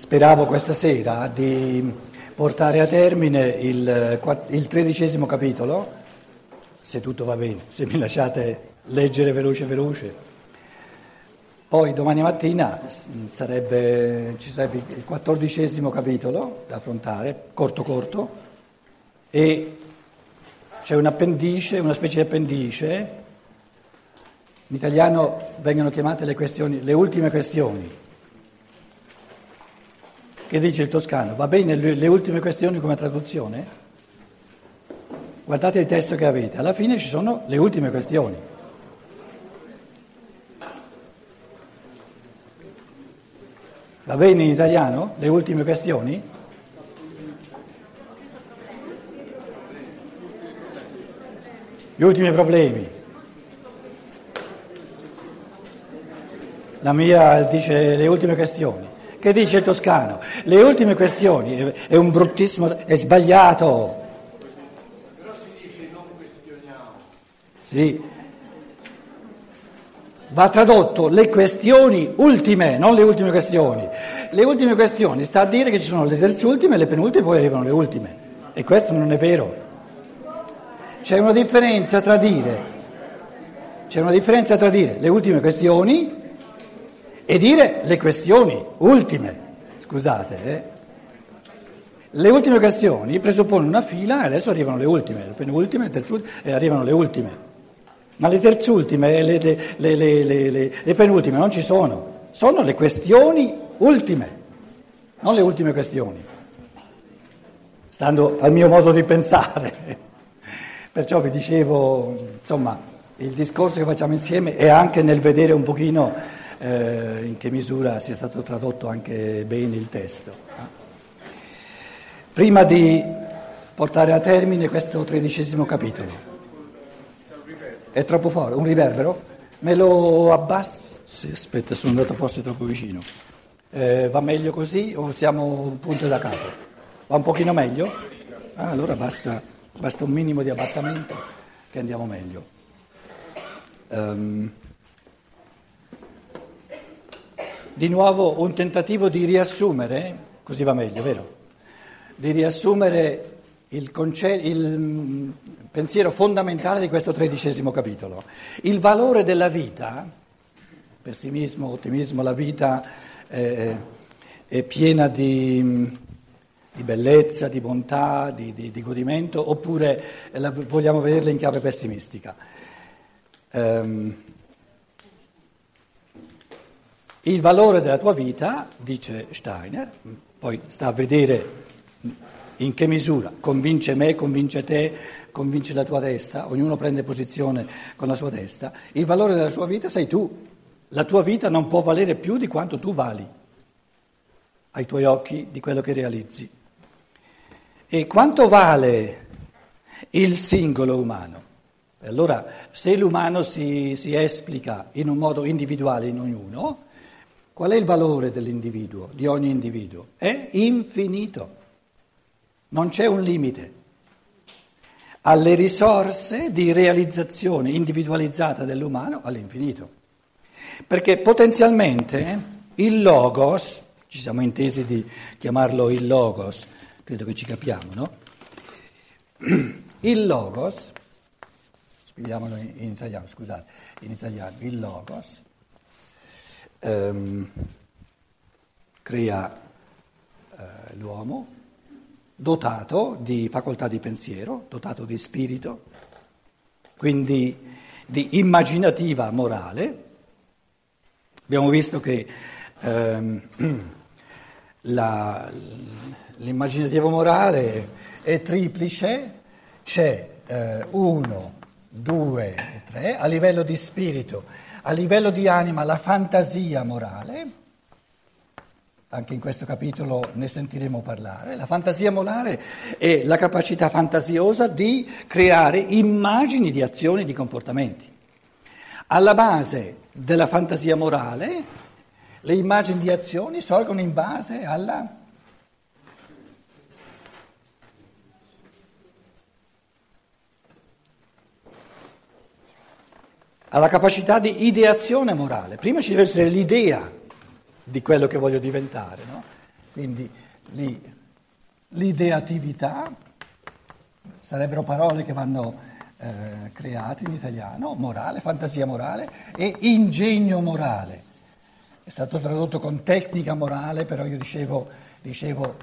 Speravo questa sera di portare a termine il, il tredicesimo capitolo, se tutto va bene, se mi lasciate leggere veloce veloce. Poi domani mattina sarebbe, ci sarebbe il quattordicesimo capitolo da affrontare, corto corto, e c'è un appendice, una specie di appendice, in italiano vengono chiamate le, le ultime questioni che dice il toscano? Va bene le, le ultime questioni come traduzione? Guardate il testo che avete, alla fine ci sono le ultime questioni. Va bene in italiano? Le ultime questioni? Gli ultimi problemi. La mia dice le ultime questioni. Che dice il toscano? Le ultime questioni, è un bruttissimo, è sbagliato. Però si dice non questioniamo. Sì. Va tradotto le questioni ultime, non le ultime questioni. Le ultime questioni sta a dire che ci sono le terze ultime e le penultime, poi arrivano le ultime. E questo non è vero. C'è una differenza tra dire, c'è una differenza tra dire le ultime questioni e dire le questioni ultime, scusate, eh? le ultime questioni presuppongono una fila e adesso arrivano le ultime, le penultime, le terzultime e arrivano le ultime. Ma le terzultime e le, le, le, le, penultime non ci sono, sono le questioni ultime, non le ultime questioni, stando al mio modo di pensare. Perciò vi dicevo, insomma, il discorso che facciamo insieme è anche nel vedere un pochino eh, in che misura sia stato tradotto anche bene il testo. Prima di portare a termine questo tredicesimo capitolo. È troppo forte, un riverbero? Me lo abbasso? Sì, aspetta, sono andato forse troppo vicino. Eh, va meglio così o siamo un punto da capo? Va un pochino meglio? Ah, allora basta, basta, un minimo di abbassamento che andiamo meglio. Um, Di nuovo un tentativo di riassumere, così va meglio, vero? Di riassumere il, conce- il pensiero fondamentale di questo tredicesimo capitolo. Il valore della vita, pessimismo, ottimismo, la vita eh, è piena di, di, bellezza, di bontà, di, di, di godimento, oppure la, vogliamo vederla in chiave pessimistica. Um, il valore della tua vita, dice Steiner, poi sta a vedere in che misura convince me, convince te, convince la tua testa, ognuno prende posizione con la sua testa, il valore della sua vita sei tu, la tua vita non può valere più di quanto tu vali ai tuoi occhi di quello che realizzi. E quanto vale il singolo umano? Allora, se l'umano si, si esplica in un modo individuale in ognuno, Qual è il valore dell'individuo, di ogni individuo? È infinito, non c'è un limite. Alle risorse di realizzazione individualizzata dell'umano all'infinito. Perché potenzialmente il logos, ci siamo intesi di chiamarlo il logos, credo che ci capiamo, no? Il logos, spieghiamolo in italiano, scusate, in italiano, il logos ehm, crea eh, l'uomo dotato di facoltà di pensiero, dotato di spirito, quindi di immaginativa morale. Abbiamo visto che ehm, la, l'immaginativa morale è triplice, c'è eh, uno, due e tre, a livello di spirito a livello di anima la fantasia morale, anche in questo capitolo ne sentiremo parlare, la fantasia morale è la capacità fantasiosa di creare immagini di azioni e di comportamenti. Alla base della fantasia morale le immagini di azioni sorgono in base alla alla capacità di ideazione morale. Prima ci deve essere l'idea di quello che voglio diventare, no? quindi l'ideatività, sarebbero parole che vanno eh, create in italiano, morale, fantasia morale e ingegno morale. È stato tradotto con tecnica morale, però io dicevo, dicevo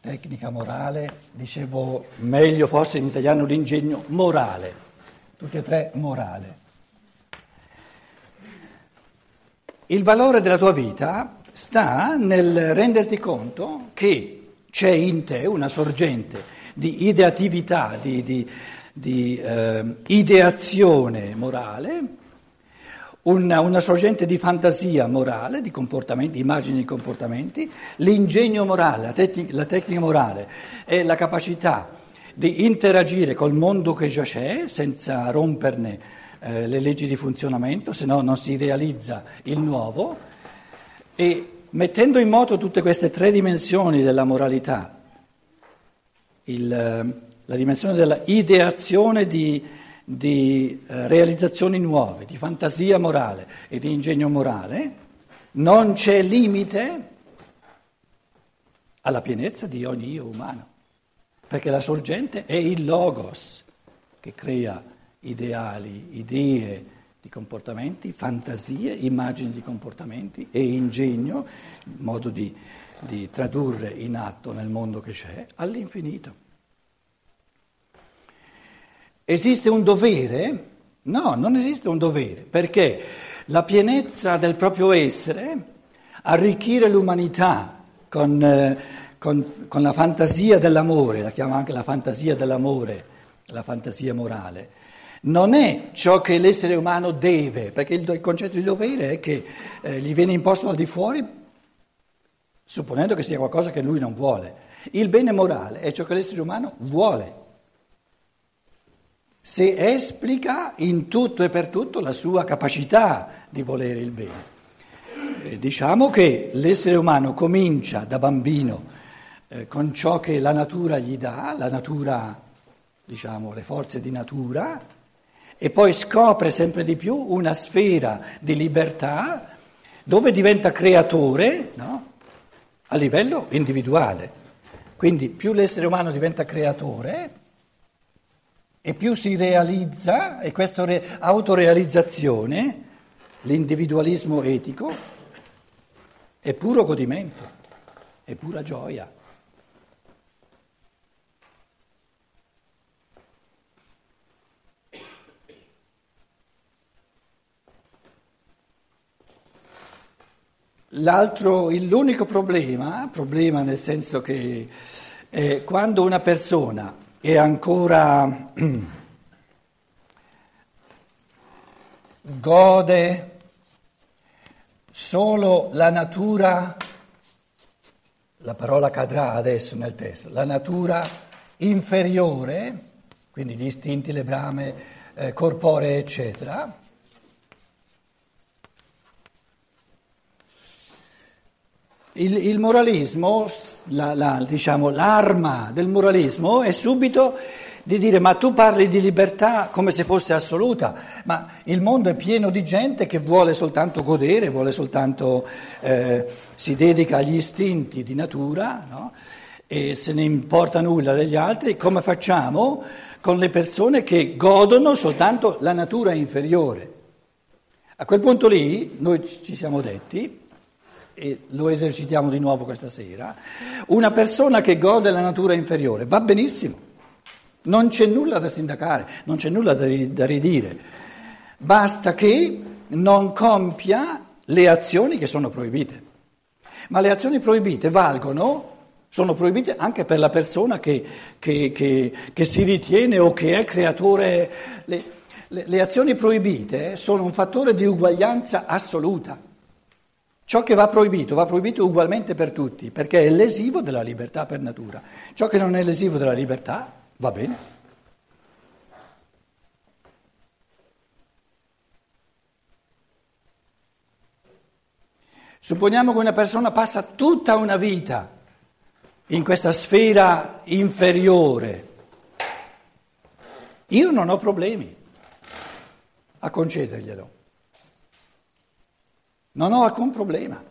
tecnica morale, dicevo meglio forse in italiano l'ingegno morale, tutti e tre morale. Il valore della tua vita sta nel renderti conto che c'è in te una sorgente di ideatività, di, di, di eh, ideazione morale, una, una, sorgente di fantasia morale, di comportamenti, immagini di comportamenti, l'ingegno morale, la, tecnica, la tecnica morale è la capacità di interagire col mondo che già c'è senza romperne eh, le leggi di funzionamento, se no non si realizza il nuovo, e mettendo in moto tutte queste tre dimensioni della moralità, il, eh, la dimensione della ideazione di, di eh, realizzazioni nuove, di fantasia morale e di ingegno morale, non c'è limite alla pienezza di ogni io umano, perché la sorgente è il logos che crea ideali, idee di comportamenti, fantasie, immagini di comportamenti e ingegno, modo di, di tradurre in atto nel mondo che c'è, all'infinito. Esiste un dovere? No, non esiste un dovere, perché la pienezza del proprio essere, arricchire l'umanità con, eh, con, con la fantasia dell'amore, la chiamo anche la fantasia dell'amore, la fantasia morale, non è ciò che l'essere umano deve, perché il, concetto di dovere è che eh, gli viene imposto al di fuori, supponendo che sia qualcosa che lui non vuole. Il bene morale è ciò che l'essere umano vuole, se esplica in tutto e per tutto la sua capacità di volere il bene. Eh, diciamo che l'essere umano comincia da bambino eh, con ciò che la natura gli dà, la natura, diciamo, le forze di natura, e poi scopre sempre di più una sfera di libertà dove diventa creatore no? a livello individuale. Quindi più l'essere umano diventa creatore e più si realizza, e questa autorealizzazione, l'individualismo etico, è puro godimento, è pura gioia. L'altro, l'unico problema, problema nel senso che eh, quando una persona è ancora gode solo la natura, la parola cadrà adesso nel testo, la natura inferiore, quindi gli istinti, le brame eh, corporee, eccetera, Il, il moralismo, la, la, diciamo, l'arma del moralismo è subito di dire ma tu parli di libertà come se fosse assoluta, ma il mondo è pieno di gente che vuole soltanto godere, vuole soltanto, eh, si dedica agli istinti di natura no? e se ne importa nulla degli altri, come facciamo con le persone che godono soltanto la natura inferiore? A quel punto lì noi ci siamo detti, e lo esercitiamo di nuovo questa sera, una persona che gode la natura inferiore va benissimo, non c'è nulla da sindacare, non c'è nulla da, da ridire, basta che non compia le azioni che sono proibite. Ma le azioni proibite valgono, sono proibite anche per la persona che, che, che, che si ritiene o che è creatore. Le, le, le azioni proibite sono un fattore di uguaglianza assoluta. Ciò che va proibito va proibito ugualmente per tutti, perché è lesivo della libertà per natura. Ciò che non è lesivo della libertà va bene. Supponiamo che una persona passa tutta una vita in questa sfera inferiore. Io non ho problemi a concederglielo. Non ho alcun problema.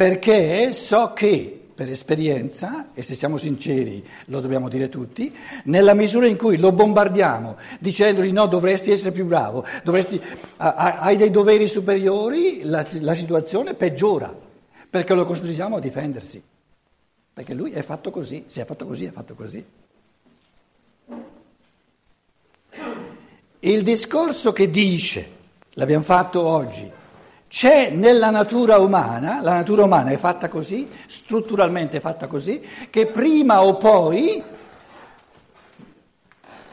perché so che per esperienza, e se siamo sinceri lo dobbiamo dire tutti, nella misura in cui lo bombardiamo dicendogli no, dovresti essere più bravo, dovresti, hai dei doveri superiori, la, la situazione peggiora, perché lo costringiamo a difendersi, perché lui è fatto così, se è fatto così è fatto così. Il discorso che dice, l'abbiamo fatto oggi, c'è nella natura umana, la natura umana è fatta così, strutturalmente è fatta così, che prima o poi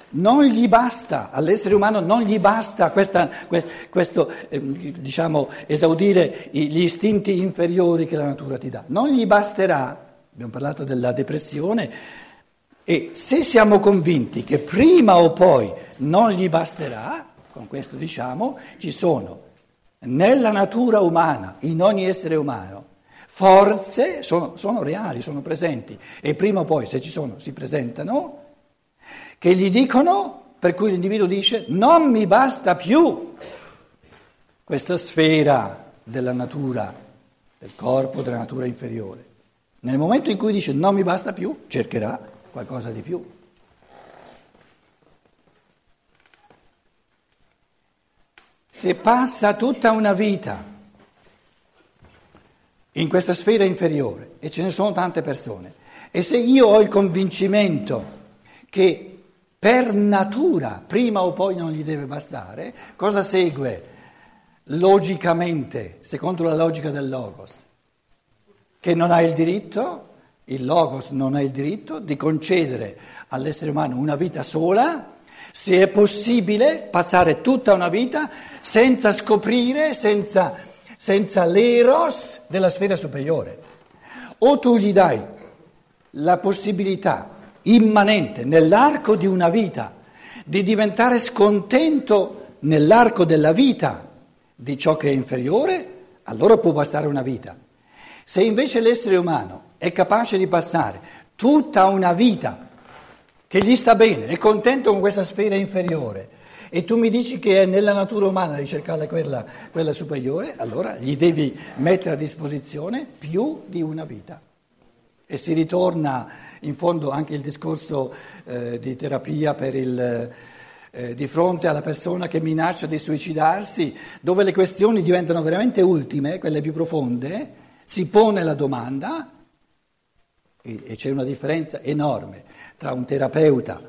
non gli basta, all'essere umano non gli basta questa, questo, eh, diciamo, esaudire gli istinti inferiori che la natura ti dà, non gli basterà, abbiamo parlato della depressione, e se siamo convinti che prima o poi non gli basterà, con questo diciamo, ci sono nella natura umana, in ogni essere umano, forze sono, sono, reali, sono presenti e prima o poi, se ci sono, si presentano, che gli dicono, per cui l'individuo dice, non mi basta più questa sfera della natura, del corpo, della natura inferiore. Nel momento in cui dice non mi basta più, cercherà qualcosa di più. Se passa tutta una vita in questa sfera inferiore, e ce ne sono tante persone, e se io ho il convincimento che per natura prima o poi non gli deve bastare, cosa segue logicamente, secondo la logica del logos? Che non ha il diritto, il logos non ha il diritto di concedere all'essere umano una vita sola, se è possibile passare tutta una vita senza scoprire, senza, senza l'eros della sfera superiore. O tu gli dai la possibilità immanente nell'arco di una vita di diventare scontento nell'arco della vita di ciò che è inferiore, allora può bastare una vita. Se invece l'essere umano è capace di passare tutta una vita che gli sta bene, è contento con questa sfera inferiore e tu mi dici che è nella natura umana di cercare quella, quella superiore, allora gli devi mettere a disposizione più di una vita. E si ritorna in fondo anche il discorso eh, di terapia per il, eh, di fronte alla persona che minaccia di suicidarsi, dove le questioni diventano veramente ultime, quelle più profonde, si pone la domanda e, e c'è una differenza enorme tra un terapeuta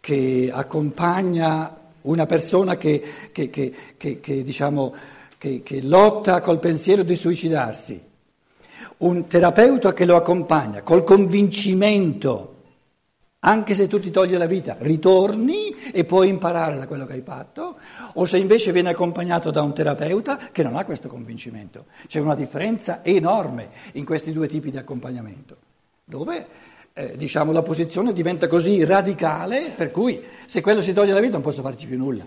che accompagna una persona che, che, che, che diciamo, lotta col pensiero di suicidarsi, un terapeuta che lo accompagna col convincimento, anche se tu ti togli la vita, ritorni e puoi imparare da quello che hai fatto, o se invece viene accompagnato da un terapeuta che non ha questo convincimento. C'è una differenza enorme in questi due tipi di accompagnamento, dove eh, diciamo, la posizione diventa così radicale per cui se quello si toglie la vita non posso farci più nulla.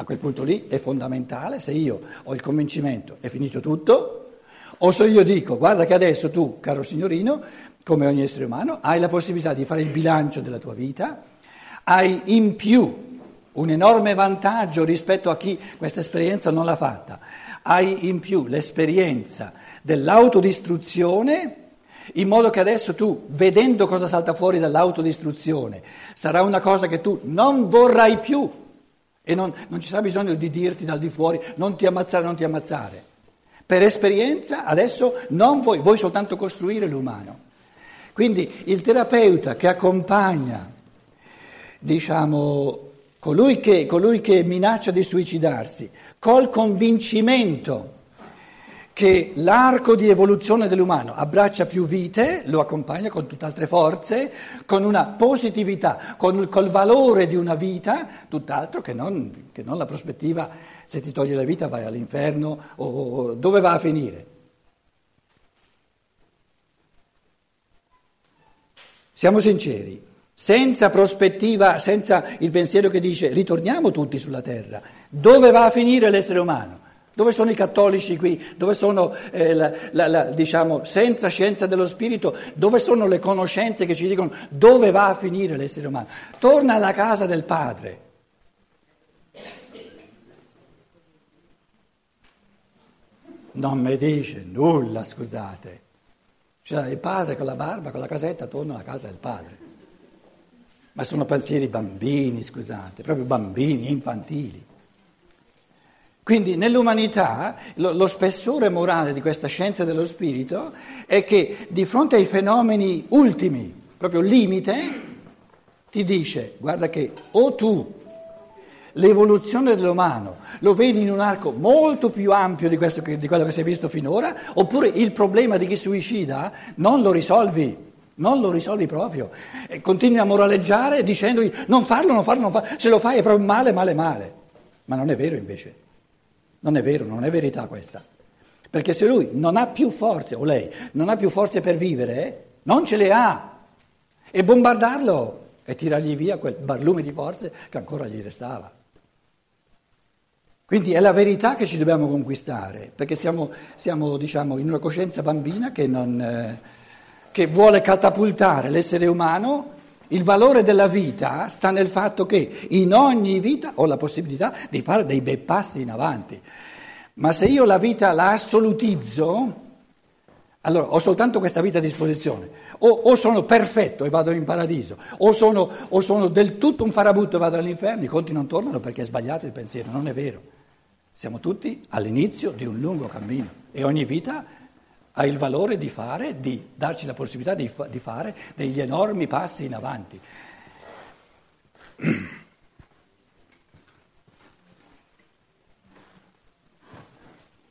A quel punto lì è fondamentale, se io ho il convincimento è finito tutto, o se io dico guarda che adesso tu, caro signorino, come ogni essere umano, hai la possibilità di fare il bilancio della tua vita, hai in più un enorme vantaggio rispetto a chi questa esperienza non l'ha fatta, hai in più l'esperienza dell'autodistruzione in modo che adesso tu, vedendo cosa salta fuori dall'autodistruzione, sarà una cosa che tu non vorrai più e non, non ci sarà bisogno di dirti dal di fuori non ti ammazzare, non ti ammazzare. Per esperienza adesso non vuoi, vuoi soltanto costruire l'umano. Quindi il terapeuta che accompagna, diciamo, colui che, colui che minaccia di suicidarsi, col convincimento che l'arco di evoluzione dell'umano abbraccia più vite, lo accompagna con tutt'altre forze, con una positività, con col valore di una vita, tutt'altro che non, che non la prospettiva se ti togli la vita vai all'inferno o, o dove va a finire. Siamo sinceri, senza prospettiva, senza il pensiero che dice ritorniamo tutti sulla terra, dove va a finire l'essere umano? Dove sono i cattolici qui? Dove sono, eh, la, la, la, diciamo, senza scienza dello spirito? Dove sono le conoscenze che ci dicono dove va a finire l'essere umano? Torna alla casa del Padre. non mi dice nulla, scusate. Cioè il padre con la barba, con la casetta, torna alla casa del padre. Ma sono pensieri bambini, scusate, proprio bambini, infantili. Quindi nell'umanità lo, lo, spessore morale di questa scienza dello spirito è che di fronte ai fenomeni ultimi, proprio limite, ti dice guarda che o tu l'evoluzione dell'umano lo vedi in un arco molto più ampio di, che, di quello che si è visto finora, oppure il problema di chi suicida non lo risolvi, non lo risolvi proprio. E continui a moraleggiare dicendogli non farlo, non farlo, non farlo, se lo fai è proprio male, male, male. Ma non è vero invece. Non è vero, non è verità questa. Perché se lui non ha più forze, o lei non ha più forze per vivere, non ce le ha. E bombardarlo e tirargli via quel barlume di forze che ancora gli restava. Quindi è la verità che ci dobbiamo conquistare, perché siamo, siamo diciamo, in una coscienza bambina che, non, eh, che vuole catapultare l'essere umano il valore della vita sta nel fatto che in ogni vita ho la possibilità di fare dei bei passi in avanti. Ma se io la vita la assolutizzo, allora ho soltanto questa vita a disposizione. O, o sono perfetto e vado in paradiso, o sono, o sono, del tutto un farabutto e vado all'inferno, i conti non tornano perché è sbagliato il pensiero, non è vero. Siamo tutti all'inizio di un lungo cammino e ogni vita ha il valore di fare, di darci la possibilità di, fa, di fare degli enormi passi in avanti.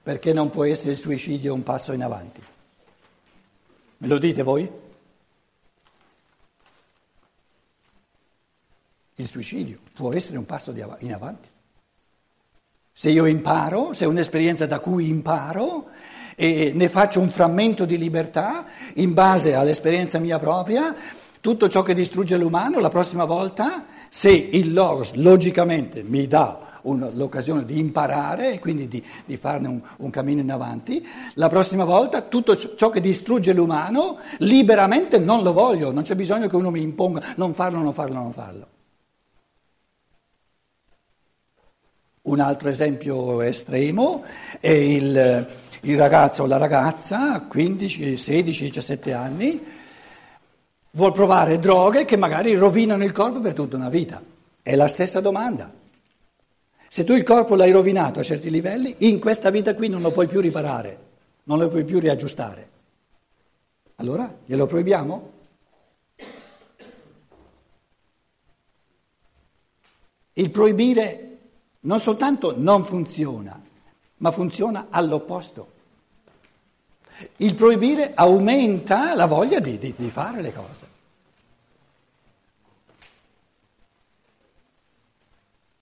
Perché non può essere il suicidio un passo in avanti? Me lo dite voi? Il suicidio può essere un passo in avanti. Se io imparo, se è un'esperienza da cui imparo, e ne faccio un frammento di libertà in base all'esperienza mia propria, tutto ciò che distrugge l'umano, la prossima volta, se il logos logicamente mi dà l'occasione di imparare e quindi di, di farne un, un, cammino in avanti, la prossima volta tutto ciò che distrugge l'umano liberamente non lo voglio, non c'è bisogno che uno mi imponga non farlo, non farlo, non farlo. Un altro esempio estremo è il il ragazzo o la ragazza, 15, 16, 17 anni, vuol provare droghe che magari rovinano il corpo per tutta una vita. È la stessa domanda. Se tu il corpo l'hai rovinato a certi livelli, in questa vita qui non lo puoi più riparare, non lo puoi più riaggiustare. Allora glielo proibiamo? Il proibire non soltanto non funziona, ma funziona all'opposto. Il proibire aumenta la voglia di, di, di fare le cose.